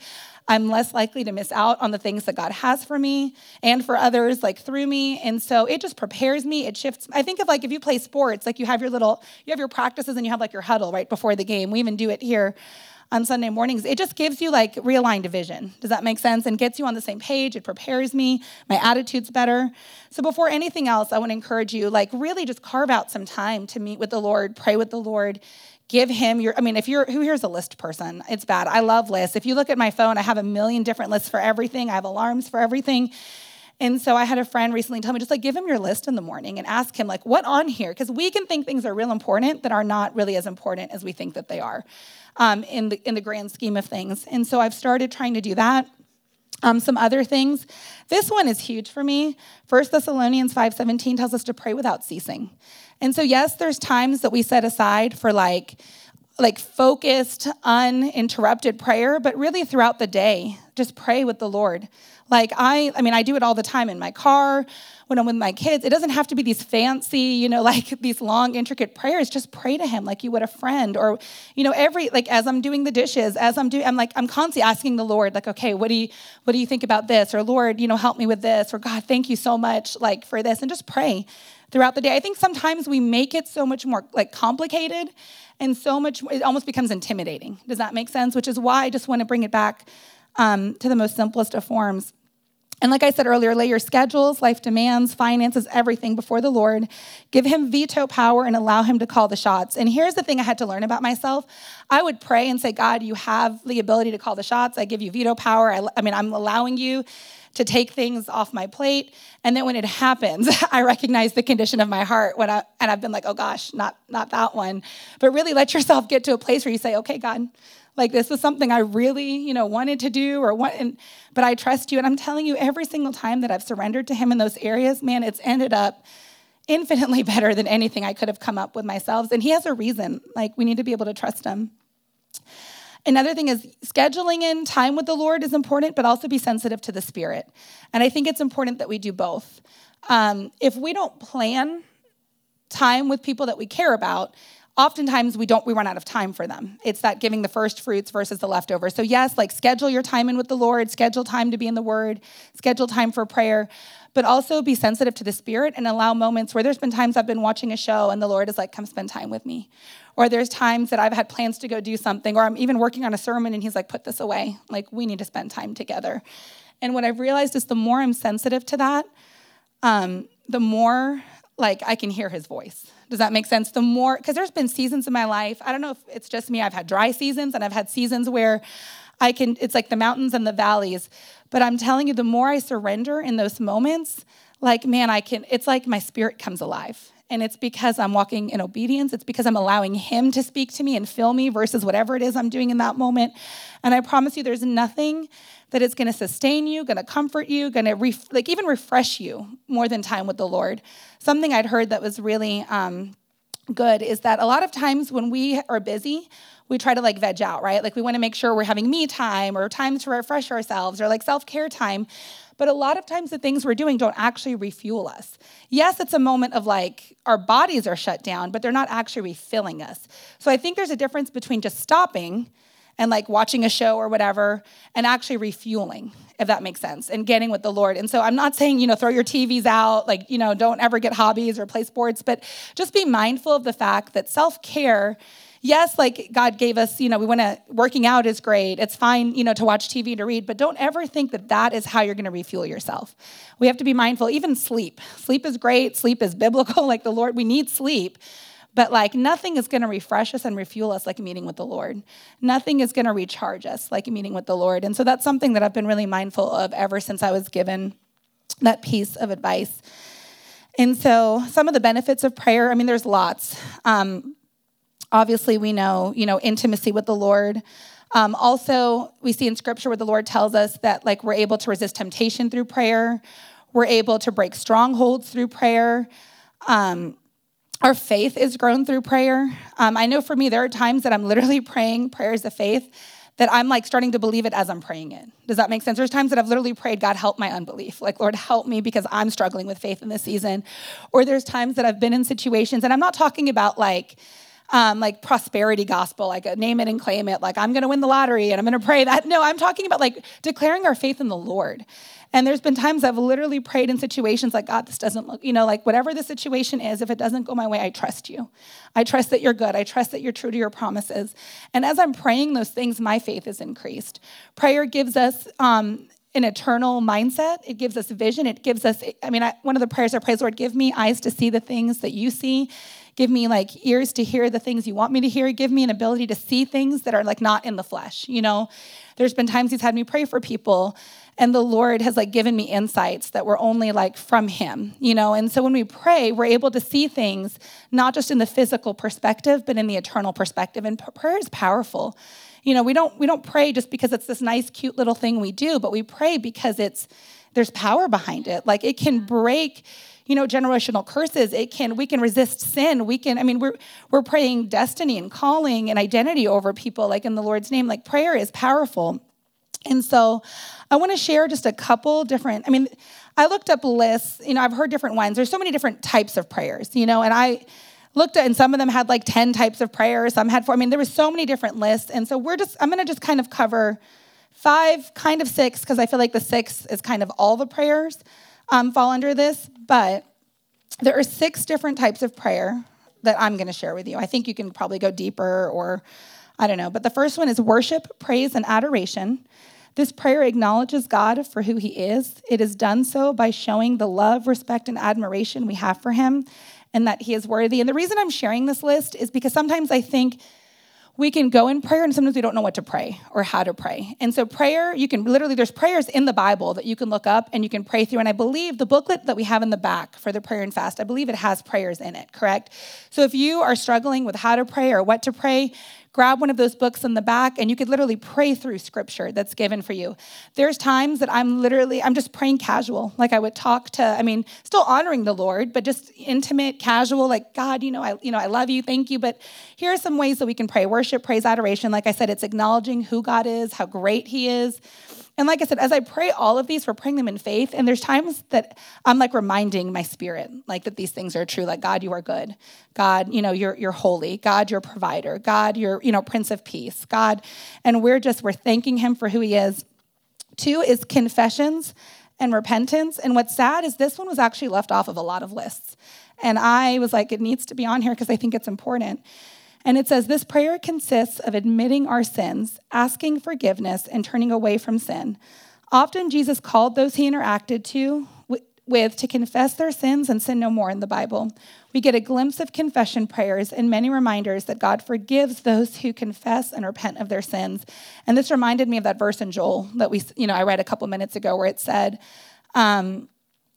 I'm less likely to miss out on the things that God has for me and for others, like through me. And so it just prepares me. It shifts. I think of like if you play sports, like you have your little, you have your practices and you have like your huddle right before the game. We even do it here on Sunday mornings. It just gives you like realigned vision. Does that make sense? And gets you on the same page. It prepares me. My attitude's better. So before anything else, I want to encourage you, like really just carve out some time to meet with the Lord, pray with the Lord, give him your i mean if you're who here's a list person? It's bad. I love lists. If you look at my phone i have a million different lists for everything. I have alarms for everything. And so i had a friend recently tell me just like give him your list in the morning and ask him like what on here? Because we can think things are real important that are not really as important as we think that they are um, in the in the grand scheme of things. And so i've started trying to do that um, some other things. This one is huge for me. 1 thessalonians 5.17 tells us to pray without ceasing. And so, yes, there's times that we set aside for like, like focused, uninterrupted prayer, but really throughout the day, just pray with the Lord. Like I, I mean, I do it all the time in my car, when I'm with my kids. It doesn't have to be these fancy, you know, like these long, intricate prayers. Just pray to Him like you would a friend, or, you know, every like as I'm doing the dishes, as I'm doing, I'm like I'm constantly asking the Lord, like, okay, what do you, what do you think about this? Or Lord, you know, help me with this. Or God, thank you so much, like for this, and just pray throughout the day. I think sometimes we make it so much more like complicated and so much, it almost becomes intimidating. Does that make sense? Which is why I just want to bring it back um, to the most simplest of forms. And like I said earlier, lay your schedules, life demands, finances, everything before the Lord. Give him veto power and allow him to call the shots. And here's the thing I had to learn about myself. I would pray and say, God, you have the ability to call the shots. I give you veto power. I, I mean, I'm allowing you to take things off my plate. And then when it happens, I recognize the condition of my heart when I, and I've been like, oh gosh, not, not that one. But really let yourself get to a place where you say, okay, God, like this is something I really, you know, wanted to do or what, and, but I trust you. And I'm telling you, every single time that I've surrendered to him in those areas, man, it's ended up infinitely better than anything I could have come up with myself. And he has a reason. Like we need to be able to trust him. Another thing is scheduling in time with the Lord is important, but also be sensitive to the Spirit. And I think it's important that we do both. Um, if we don't plan time with people that we care about, oftentimes we don't we run out of time for them it's that giving the first fruits versus the leftover so yes like schedule your time in with the lord schedule time to be in the word schedule time for prayer but also be sensitive to the spirit and allow moments where there's been times i've been watching a show and the lord is like come spend time with me or there's times that i've had plans to go do something or i'm even working on a sermon and he's like put this away like we need to spend time together and what i've realized is the more i'm sensitive to that um, the more like I can hear his voice. Does that make sense? The more, because there's been seasons in my life, I don't know if it's just me, I've had dry seasons and I've had seasons where I can, it's like the mountains and the valleys. But I'm telling you, the more I surrender in those moments, like, man, I can, it's like my spirit comes alive. And it's because I'm walking in obedience. It's because I'm allowing Him to speak to me and fill me versus whatever it is I'm doing in that moment. And I promise you, there's nothing that is going to sustain you, going to comfort you, going to ref- like even refresh you more than time with the Lord. Something I'd heard that was really um, good is that a lot of times when we are busy, we try to like veg out, right? Like we want to make sure we're having me time or time to refresh ourselves or like self care time. But a lot of times the things we're doing don't actually refuel us. Yes, it's a moment of like our bodies are shut down, but they're not actually refilling us. So I think there's a difference between just stopping and like watching a show or whatever and actually refueling if that makes sense and getting with the lord. And so i'm not saying you know throw your tvs out like you know don't ever get hobbies or play sports but just be mindful of the fact that self-care yes like god gave us you know we want to working out is great it's fine you know to watch tv to read but don't ever think that that is how you're going to refuel yourself. We have to be mindful even sleep. Sleep is great sleep is biblical like the lord we need sleep but like nothing is going to refresh us and refuel us like a meeting with the Lord. Nothing is going to recharge us like a meeting with the Lord. And so that's something that I've been really mindful of ever since I was given that piece of advice. And so some of the benefits of prayer, I mean, there's lots. Um, obviously, we know, you know, intimacy with the Lord. Um, also, we see in scripture where the Lord tells us that like we're able to resist temptation through prayer. We're able to break strongholds through prayer. Um, our faith is grown through prayer. Um, I know for me, there are times that I'm literally praying prayers of faith that I'm like starting to believe it as I'm praying it. Does that make sense? There's times that I've literally prayed, God, help my unbelief. Like, Lord, help me because I'm struggling with faith in this season. Or there's times that I've been in situations, and I'm not talking about like, um, like prosperity gospel, like name it and claim it, like I'm gonna win the lottery and I'm gonna pray that. No, I'm talking about like declaring our faith in the Lord. And there's been times I've literally prayed in situations like, God, this doesn't look, you know, like whatever the situation is, if it doesn't go my way, I trust you. I trust that you're good. I trust that you're true to your promises. And as I'm praying those things, my faith is increased. Prayer gives us, um, an eternal mindset. It gives us vision. It gives us, I mean, I, one of the prayers I pray, Lord, give me eyes to see the things that you see. Give me like ears to hear the things you want me to hear. Give me an ability to see things that are like not in the flesh. You know, there's been times he's had me pray for people and the Lord has like given me insights that were only like from him, you know? And so when we pray, we're able to see things not just in the physical perspective, but in the eternal perspective. And prayer is powerful. You know, we don't we don't pray just because it's this nice cute little thing we do, but we pray because it's there's power behind it. Like it can break you know generational curses it can we can resist sin we can i mean we're we're praying destiny and calling and identity over people like in the lord's name like prayer is powerful and so I want to share just a couple different, I mean, I looked up lists, you know, I've heard different ones. There's so many different types of prayers, you know, and I looked at, and some of them had like 10 types of prayers, some had four. I mean, there was so many different lists. And so we're just, I'm going to just kind of cover five, kind of six, because I feel like the six is kind of all the prayers um, fall under this. But there are six different types of prayer that I'm going to share with you. I think you can probably go deeper or I don't know. But the first one is worship, praise, and adoration. This prayer acknowledges God for who he is. It is done so by showing the love, respect, and admiration we have for him and that he is worthy. And the reason I'm sharing this list is because sometimes I think we can go in prayer and sometimes we don't know what to pray or how to pray. And so, prayer, you can literally, there's prayers in the Bible that you can look up and you can pray through. And I believe the booklet that we have in the back for the prayer and fast, I believe it has prayers in it, correct? So, if you are struggling with how to pray or what to pray, grab one of those books in the back and you could literally pray through scripture that's given for you. There's times that I'm literally, I'm just praying casual. Like I would talk to, I mean, still honoring the Lord, but just intimate, casual, like, God, you know, I, you know, I love you, thank you. But here are some ways that we can pray. Worship, praise, adoration. Like I said, it's acknowledging who God is, how great he is. And like I said, as I pray all of these, we're praying them in faith. And there's times that I'm like reminding my spirit, like that these things are true. Like, God, you are good. God, you know, you're, you're holy. God, you're provider. God, you're, you know, Prince of Peace. God, and we're just, we're thanking him for who he is. Two is confessions and repentance. And what's sad is this one was actually left off of a lot of lists. And I was like, it needs to be on here because I think it's important. And it says this prayer consists of admitting our sins, asking forgiveness, and turning away from sin. Often Jesus called those he interacted to with to confess their sins and sin no more in the Bible. We get a glimpse of confession prayers and many reminders that God forgives those who confess and repent of their sins. And this reminded me of that verse in Joel that we, you know, I read a couple minutes ago where it said, um,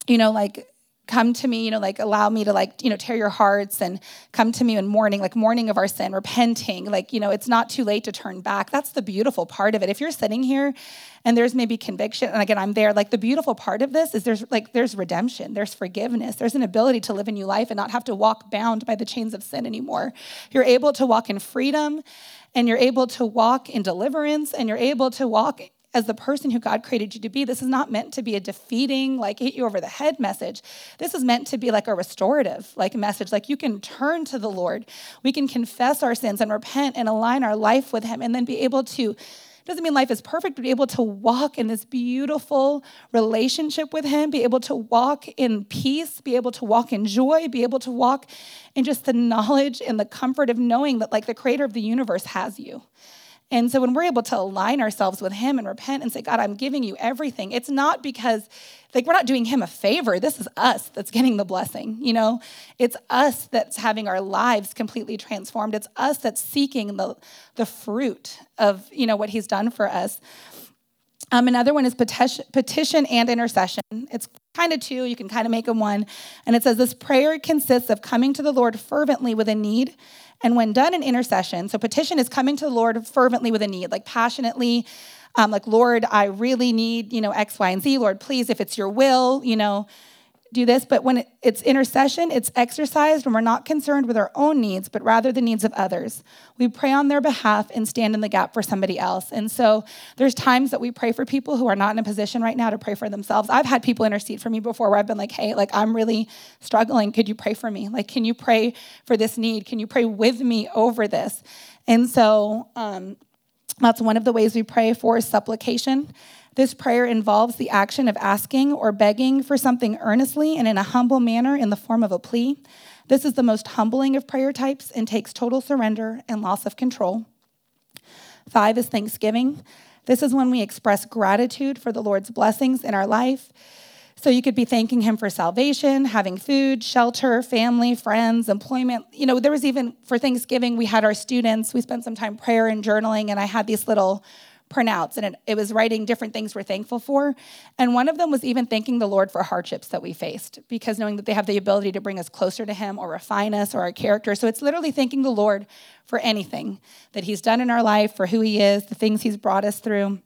you know, like come to me, you know, like allow me to like, you know, tear your hearts and come to me in mourning, like mourning of our sin, repenting, like, you know, it's not too late to turn back. That's the beautiful part of it. If you're sitting here and there's maybe conviction, and again, I'm there, like the beautiful part of this is there's like, there's redemption, there's forgiveness, there's an ability to live a new life and not have to walk bound by the chains of sin anymore. You're able to walk in freedom and you're able to walk in deliverance and you're able to walk as the person who God created you to be. This is not meant to be a defeating, like hit you over the head message. This is meant to be like a restorative, like message. Like you can turn to the Lord. We can confess our sins and repent and align our life with Him and then be able to. Doesn't mean life is perfect, but be able to walk in this beautiful relationship with Him, be able to walk in peace, be able to walk in joy, be able to walk in just the knowledge and the comfort of knowing that, like, the creator of the universe has you. And so when we're able to align ourselves with Him and repent and say, God, I'm giving you everything, it's not because, like, we're not doing Him a favor. This is us that's getting the blessing, you know? It's us that's having our lives completely transformed. It's us that's seeking the, the fruit of, you know, what He's done for us. Um, another one is petition, petition and intercession. It's kind of two, you can kind of make them one. And it says this prayer consists of coming to the Lord fervently with a need and when done in intercession, so petition is coming to the Lord fervently with a need, like passionately, um, like, Lord, I really need, you know, X, Y, and Z. Lord, please, if it's your will, you know, do this, but when it's intercession, it's exercised when we're not concerned with our own needs, but rather the needs of others. We pray on their behalf and stand in the gap for somebody else. And so there's times that we pray for people who are not in a position right now to pray for themselves. I've had people intercede for me before where I've been like, hey, like I'm really struggling. Could you pray for me? Like, can you pray for this need? Can you pray with me over this? And so um, that's one of the ways we pray for supplication. This prayer involves the action of asking or begging for something earnestly and in a humble manner in the form of a plea. This is the most humbling of prayer types and takes total surrender and loss of control. Five is thanksgiving. This is when we express gratitude for the Lord's blessings in our life. So you could be thanking Him for salvation, having food, shelter, family, friends, employment. You know, there was even for Thanksgiving, we had our students, we spent some time prayer and journaling, and I had these little printouts and it, it, was writing different things we're thankful for. And one of them was even thanking the Lord for hardships that we faced because knowing that they have the ability to bring us closer to Him or refine us or our character. So it's literally thanking the Lord for anything that He's done in our life, for who He is, the things He's brought us through.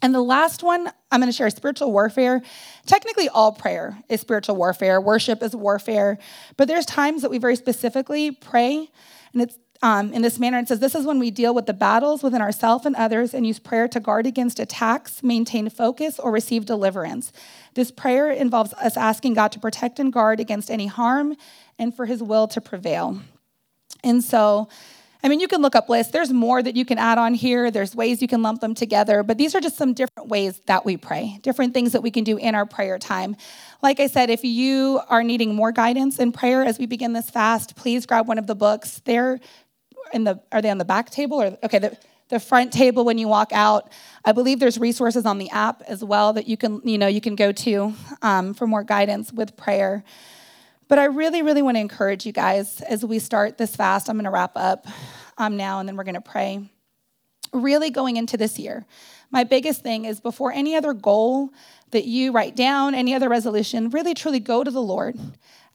And the last one, I'm going to share spiritual warfare. Technically, all prayer is spiritual warfare, worship is warfare, but there's times that we very specifically pray, and it's um, in this manner. It says, This is when we deal with the battles within ourselves and others and use prayer to guard against attacks, maintain focus, or receive deliverance. This prayer involves us asking God to protect and guard against any harm and for his will to prevail. And so, I mean, you can look up lists. There's more that you can add on here. There's ways you can lump them together, but these are just some different ways that we pray, different things that we can do in our prayer time. Like I said, if you are needing more guidance in prayer as we begin this fast, please grab one of the books. They're in the are they on the back table or okay, the, the front table when you walk out. I believe there's resources on the app as well that you can, you know, you can go to um, for more guidance with prayer. But I really, really want to encourage you guys as we start this fast. I'm going to wrap up um, now and then we're going to pray. Really going into this year, my biggest thing is before any other goal that you write down, any other resolution, really truly go to the Lord.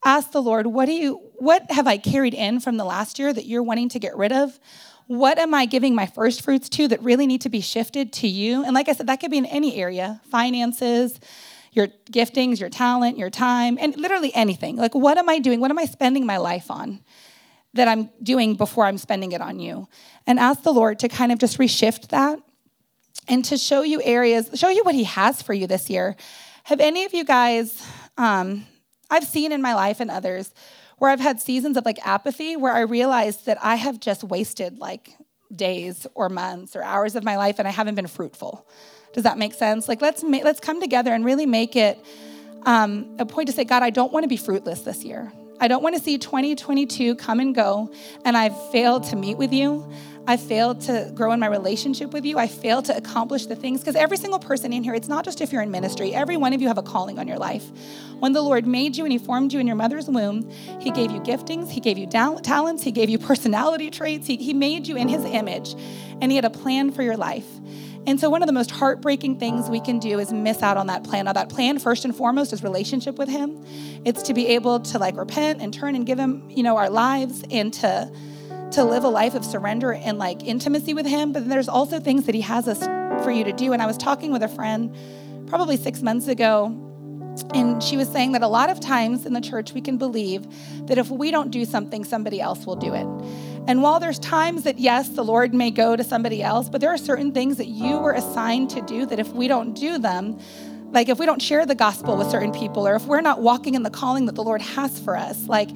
Ask the Lord, what do you what have I carried in from the last year that you're wanting to get rid of? What am I giving my first fruits to that really need to be shifted to you? And like I said, that could be in any area, finances, your giftings, your talent, your time, and literally anything. Like, what am I doing? What am I spending my life on that I'm doing before I'm spending it on you? And ask the Lord to kind of just reshift that and to show you areas, show you what He has for you this year. Have any of you guys, um, I've seen in my life and others, where I've had seasons of like apathy where I realized that I have just wasted like days or months or hours of my life and I haven't been fruitful. Does that make sense? Like, let's, ma- let's come together and really make it um, a point to say, God, I don't want to be fruitless this year. I don't want to see 2022 come and go and I've failed to meet with you. I failed to grow in my relationship with you. I failed to accomplish the things because every single person in here, it's not just if you're in ministry, every one of you have a calling on your life. When the Lord made you and He formed you in your mother's womb, He gave you giftings, He gave you talents, He gave you personality traits, He, he made you in His image, and He had a plan for your life. And so, one of the most heartbreaking things we can do is miss out on that plan. Now, that plan, first and foremost, is relationship with Him. It's to be able to like repent and turn and give Him, you know, our lives and to to live a life of surrender and like intimacy with Him. But there's also things that He has us for you to do. And I was talking with a friend probably six months ago, and she was saying that a lot of times in the church we can believe that if we don't do something, somebody else will do it. And while there's times that, yes, the Lord may go to somebody else, but there are certain things that you were assigned to do that if we don't do them, like if we don't share the gospel with certain people or if we're not walking in the calling that the Lord has for us, like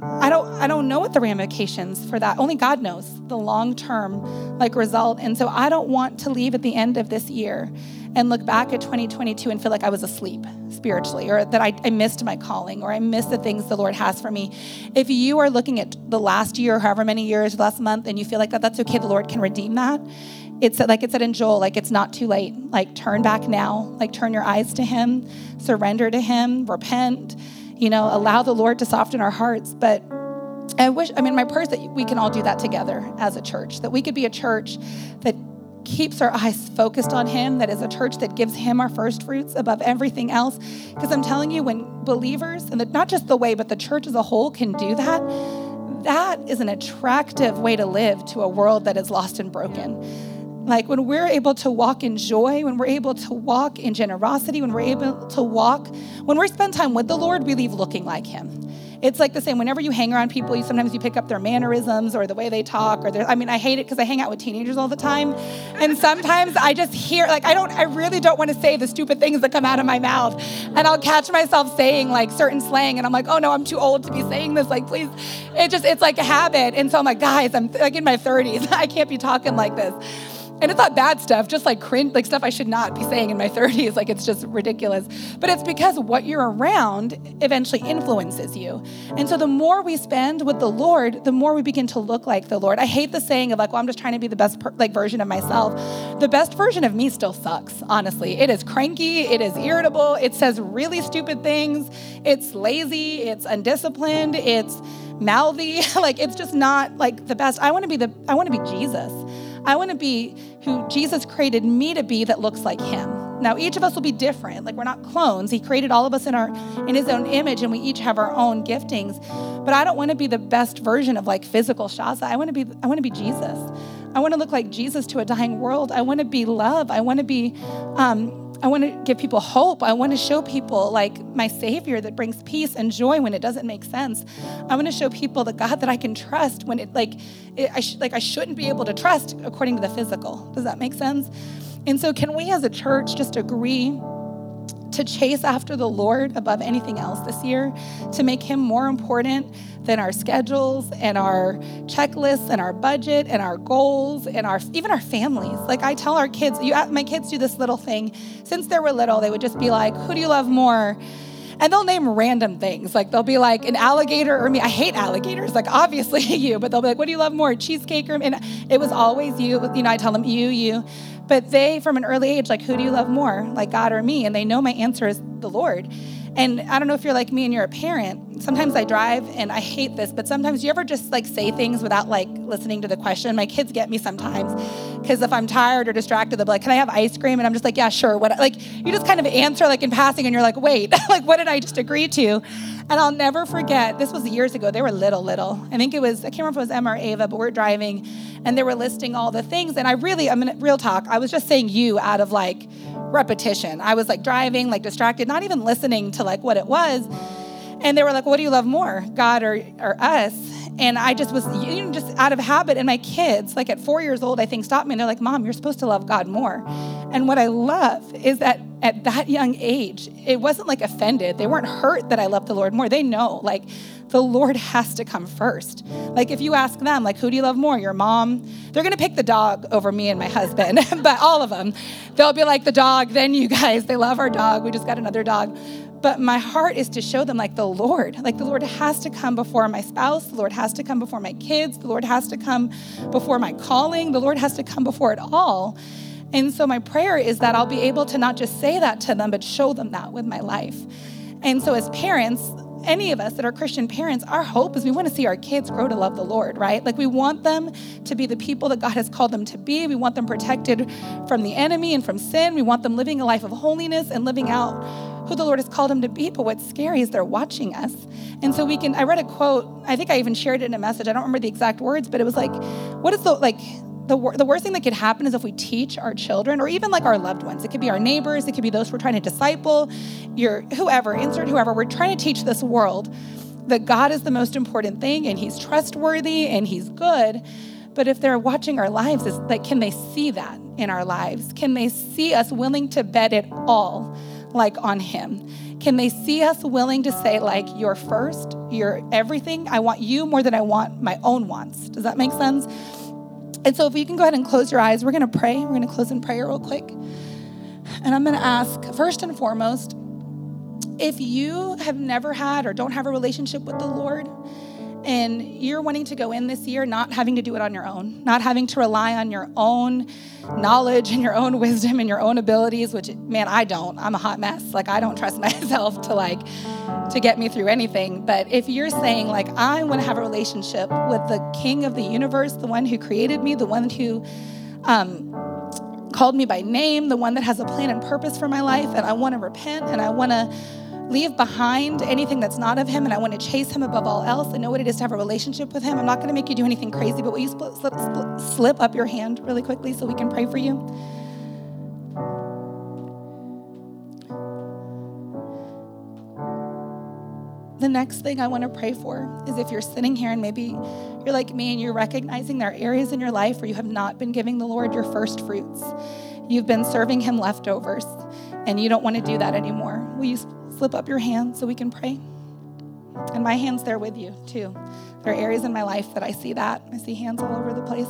I don't I don't know what the ramifications for that. Only God knows the long-term like result. And so I don't want to leave at the end of this year and look back at 2022 and feel like I was asleep spiritually or that I, I, missed my calling or I missed the things the Lord has for me. If you are looking at the last year, however many years, last month, and you feel like that, that's okay, the Lord can redeem that. It's like it said in Joel, like it's not too late. Like turn back now, like turn your eyes to Him, surrender to Him, repent, you know, allow the Lord to soften our hearts. But I wish, I mean, my prayer is that we can all do that together as a church, that we could be a church that keeps our eyes focused on Him, that is a church that gives Him our first fruits above everything else. Because I'm telling you, when believers, and not just the way, but the church as a whole can do that, that is an attractive way to live to a world that is lost and broken. Like when we're able to walk in joy, when we're able to walk in generosity, when we're able to walk, when we spend time with the Lord, we leave looking like Him. It's like the same. Whenever you hang around people, you sometimes you pick up their mannerisms or the way they talk. Or their, I mean, I hate it because I hang out with teenagers all the time, and sometimes I just hear like I don't, I really don't want to say the stupid things that come out of my mouth, and I'll catch myself saying like certain slang, and I'm like, oh no, I'm too old to be saying this. Like, please, it just it's like a habit, and so I'm like, guys, I'm like in my 30s, I can't be talking like this. And it's not bad stuff, just like cringe, like stuff I should not be saying in my 30s. Like it's just ridiculous. But it's because what you're around eventually influences you. And so the more we spend with the Lord, the more we begin to look like the Lord. I hate the saying of like, well, I'm just trying to be the best per- like version of myself. The best version of me still sucks, honestly. It is cranky, it is irritable, it says really stupid things, it's lazy, it's undisciplined, it's mouthy. like it's just not like the best. I want to be the I want to be Jesus. I want to be who Jesus created me to be that looks like him. Now each of us will be different. Like we're not clones. He created all of us in our in his own image and we each have our own giftings. But I don't want to be the best version of like physical Shaza. I want to be I want to be Jesus. I want to look like Jesus to a dying world. I want to be love. I want to be um, I want to give people hope. I want to show people like my Savior that brings peace and joy when it doesn't make sense. I want to show people the God that I can trust when it like it, I sh- like I shouldn't be able to trust according to the physical. Does that make sense? And so, can we as a church just agree to chase after the Lord above anything else this year, to make Him more important than our schedules and our checklists and our budget and our goals and our even our families. Like I tell our kids, you my kids do this little thing. Since they were little, they would just be like, "Who do you love more?" And they'll name random things. Like they'll be like an alligator or me. I hate alligators. Like obviously you, but they'll be like, "What do you love more, cheesecake or?" me? And it was always you. You know, I tell them you, you. But they, from an early age, like, who do you love more, like God or me? And they know my answer is the Lord. And I don't know if you're like me and you're a parent. Sometimes I drive and I hate this, but sometimes you ever just like say things without like listening to the question? My kids get me sometimes because if I'm tired or distracted, they'll be like, Can I have ice cream? And I'm just like, Yeah, sure. What like you just kind of answer like in passing and you're like, wait, like what did I just agree to? And I'll never forget, this was years ago. They were little, little. I think it was, I can't remember if it was Emma or Ava, but we're driving and they were listing all the things. And I really, I mean, real talk, I was just saying you out of like repetition. I was like driving, like distracted, not even listening to like what it was. And they were like, What do you love more, God or, or us? And I just was, you know, just out of habit. And my kids, like at four years old, I think, stopped me and they're like, Mom, you're supposed to love God more. And what I love is that at that young age, it wasn't like offended. They weren't hurt that I love the Lord more. They know, like, the Lord has to come first. Like, if you ask them, like, who do you love more, your mom? They're gonna pick the dog over me and my husband, but all of them. They'll be like, the dog, then you guys. They love our dog. We just got another dog. But my heart is to show them, like, the Lord. Like, the Lord has to come before my spouse. The Lord has to come before my kids. The Lord has to come before my calling. The Lord has to come before it all. And so, my prayer is that I'll be able to not just say that to them, but show them that with my life. And so, as parents, any of us that are Christian parents, our hope is we want to see our kids grow to love the Lord, right? Like we want them to be the people that God has called them to be. We want them protected from the enemy and from sin. We want them living a life of holiness and living out who the Lord has called them to be. But what's scary is they're watching us. And so we can, I read a quote, I think I even shared it in a message. I don't remember the exact words, but it was like, what is the, like, the, the worst thing that could happen is if we teach our children or even like our loved ones. It could be our neighbors, it could be those we're trying to disciple, your whoever, insert whoever. We're trying to teach this world that God is the most important thing and he's trustworthy and he's good. But if they're watching our lives, is like can they see that in our lives? Can they see us willing to bet it all like on him? Can they see us willing to say like you're first, you're everything? I want you more than I want my own wants. Does that make sense? And so, if you can go ahead and close your eyes, we're going to pray. We're going to close in prayer real quick. And I'm going to ask, first and foremost, if you have never had or don't have a relationship with the Lord, and you're wanting to go in this year not having to do it on your own, not having to rely on your own knowledge and your own wisdom and your own abilities, which man, I don't. I'm a hot mess. Like I don't trust myself to like to get me through anything. But if you're saying like I want to have a relationship with the king of the universe, the one who created me, the one who um, called me by name, the one that has a plan and purpose for my life, and I want to repent and I want to leave behind anything that's not of Him, and I want to chase Him above all else and know what it is to have a relationship with Him. I'm not going to make you do anything crazy, but will you slip, slip, slip up your hand really quickly so we can pray for you? The next thing I want to pray for is if you're sitting here and maybe you're like me and you're recognizing there are areas in your life where you have not been giving the Lord your first fruits. You've been serving Him leftovers and you don't want to do that anymore. Will you slip up your hand so we can pray? And my hand's there with you too. There are areas in my life that I see that. I see hands all over the place.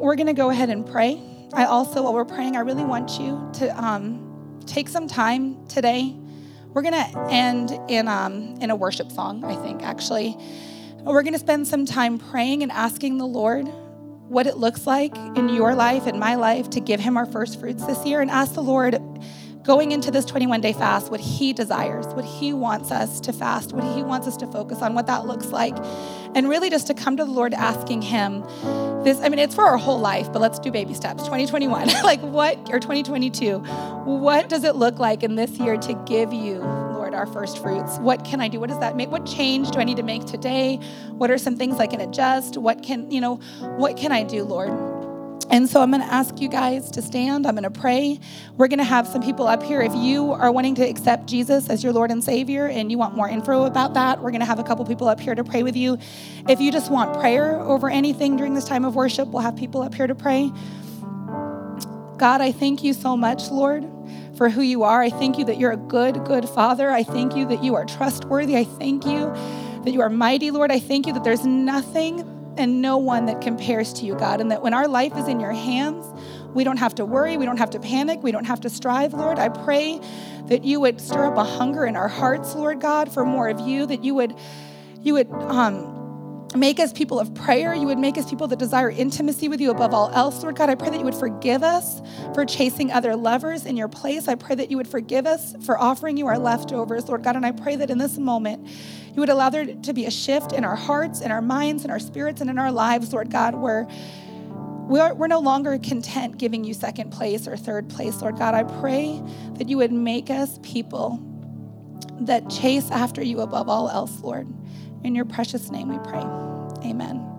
We're going to go ahead and pray. I also, while we're praying, I really want you to um, take some time today. We're going to end in, um, in a worship song, I think, actually. We're going to spend some time praying and asking the Lord what it looks like in your life and my life to give Him our first fruits this year and ask the Lord, going into this 21 day fast, what He desires, what He wants us to fast, what He wants us to focus on, what that looks like. And really just to come to the Lord asking Him this. I mean, it's for our whole life, but let's do baby steps. 2021, like what, or 2022, what does it look like in this year to give you our first fruits. What can I do? What does that make? What change do I need to make today? What are some things I can adjust? What can, you know, what can I do, Lord? And so I'm going to ask you guys to stand. I'm going to pray. We're going to have some people up here. If you are wanting to accept Jesus as your Lord and Savior and you want more info about that, we're going to have a couple people up here to pray with you. If you just want prayer over anything during this time of worship, we'll have people up here to pray. God, I thank you so much, Lord, for who you are. I thank you that you're a good, good father. I thank you that you are trustworthy. I thank you that you are mighty, Lord. I thank you that there's nothing and no one that compares to you, God, and that when our life is in your hands, we don't have to worry, we don't have to panic, we don't have to strive, Lord. I pray that you would stir up a hunger in our hearts, Lord God, for more of you, that you would you would um make us people of prayer. You would make us people that desire intimacy with you above all else, Lord God. I pray that you would forgive us for chasing other lovers in your place. I pray that you would forgive us for offering you our leftovers, Lord God. And I pray that in this moment, you would allow there to be a shift in our hearts, in our minds, in our spirits, and in our lives, Lord God, where we're, we're no longer content giving you second place or third place, Lord God. I pray that you would make us people that chase after you above all else, Lord. In your precious name we pray. Amen.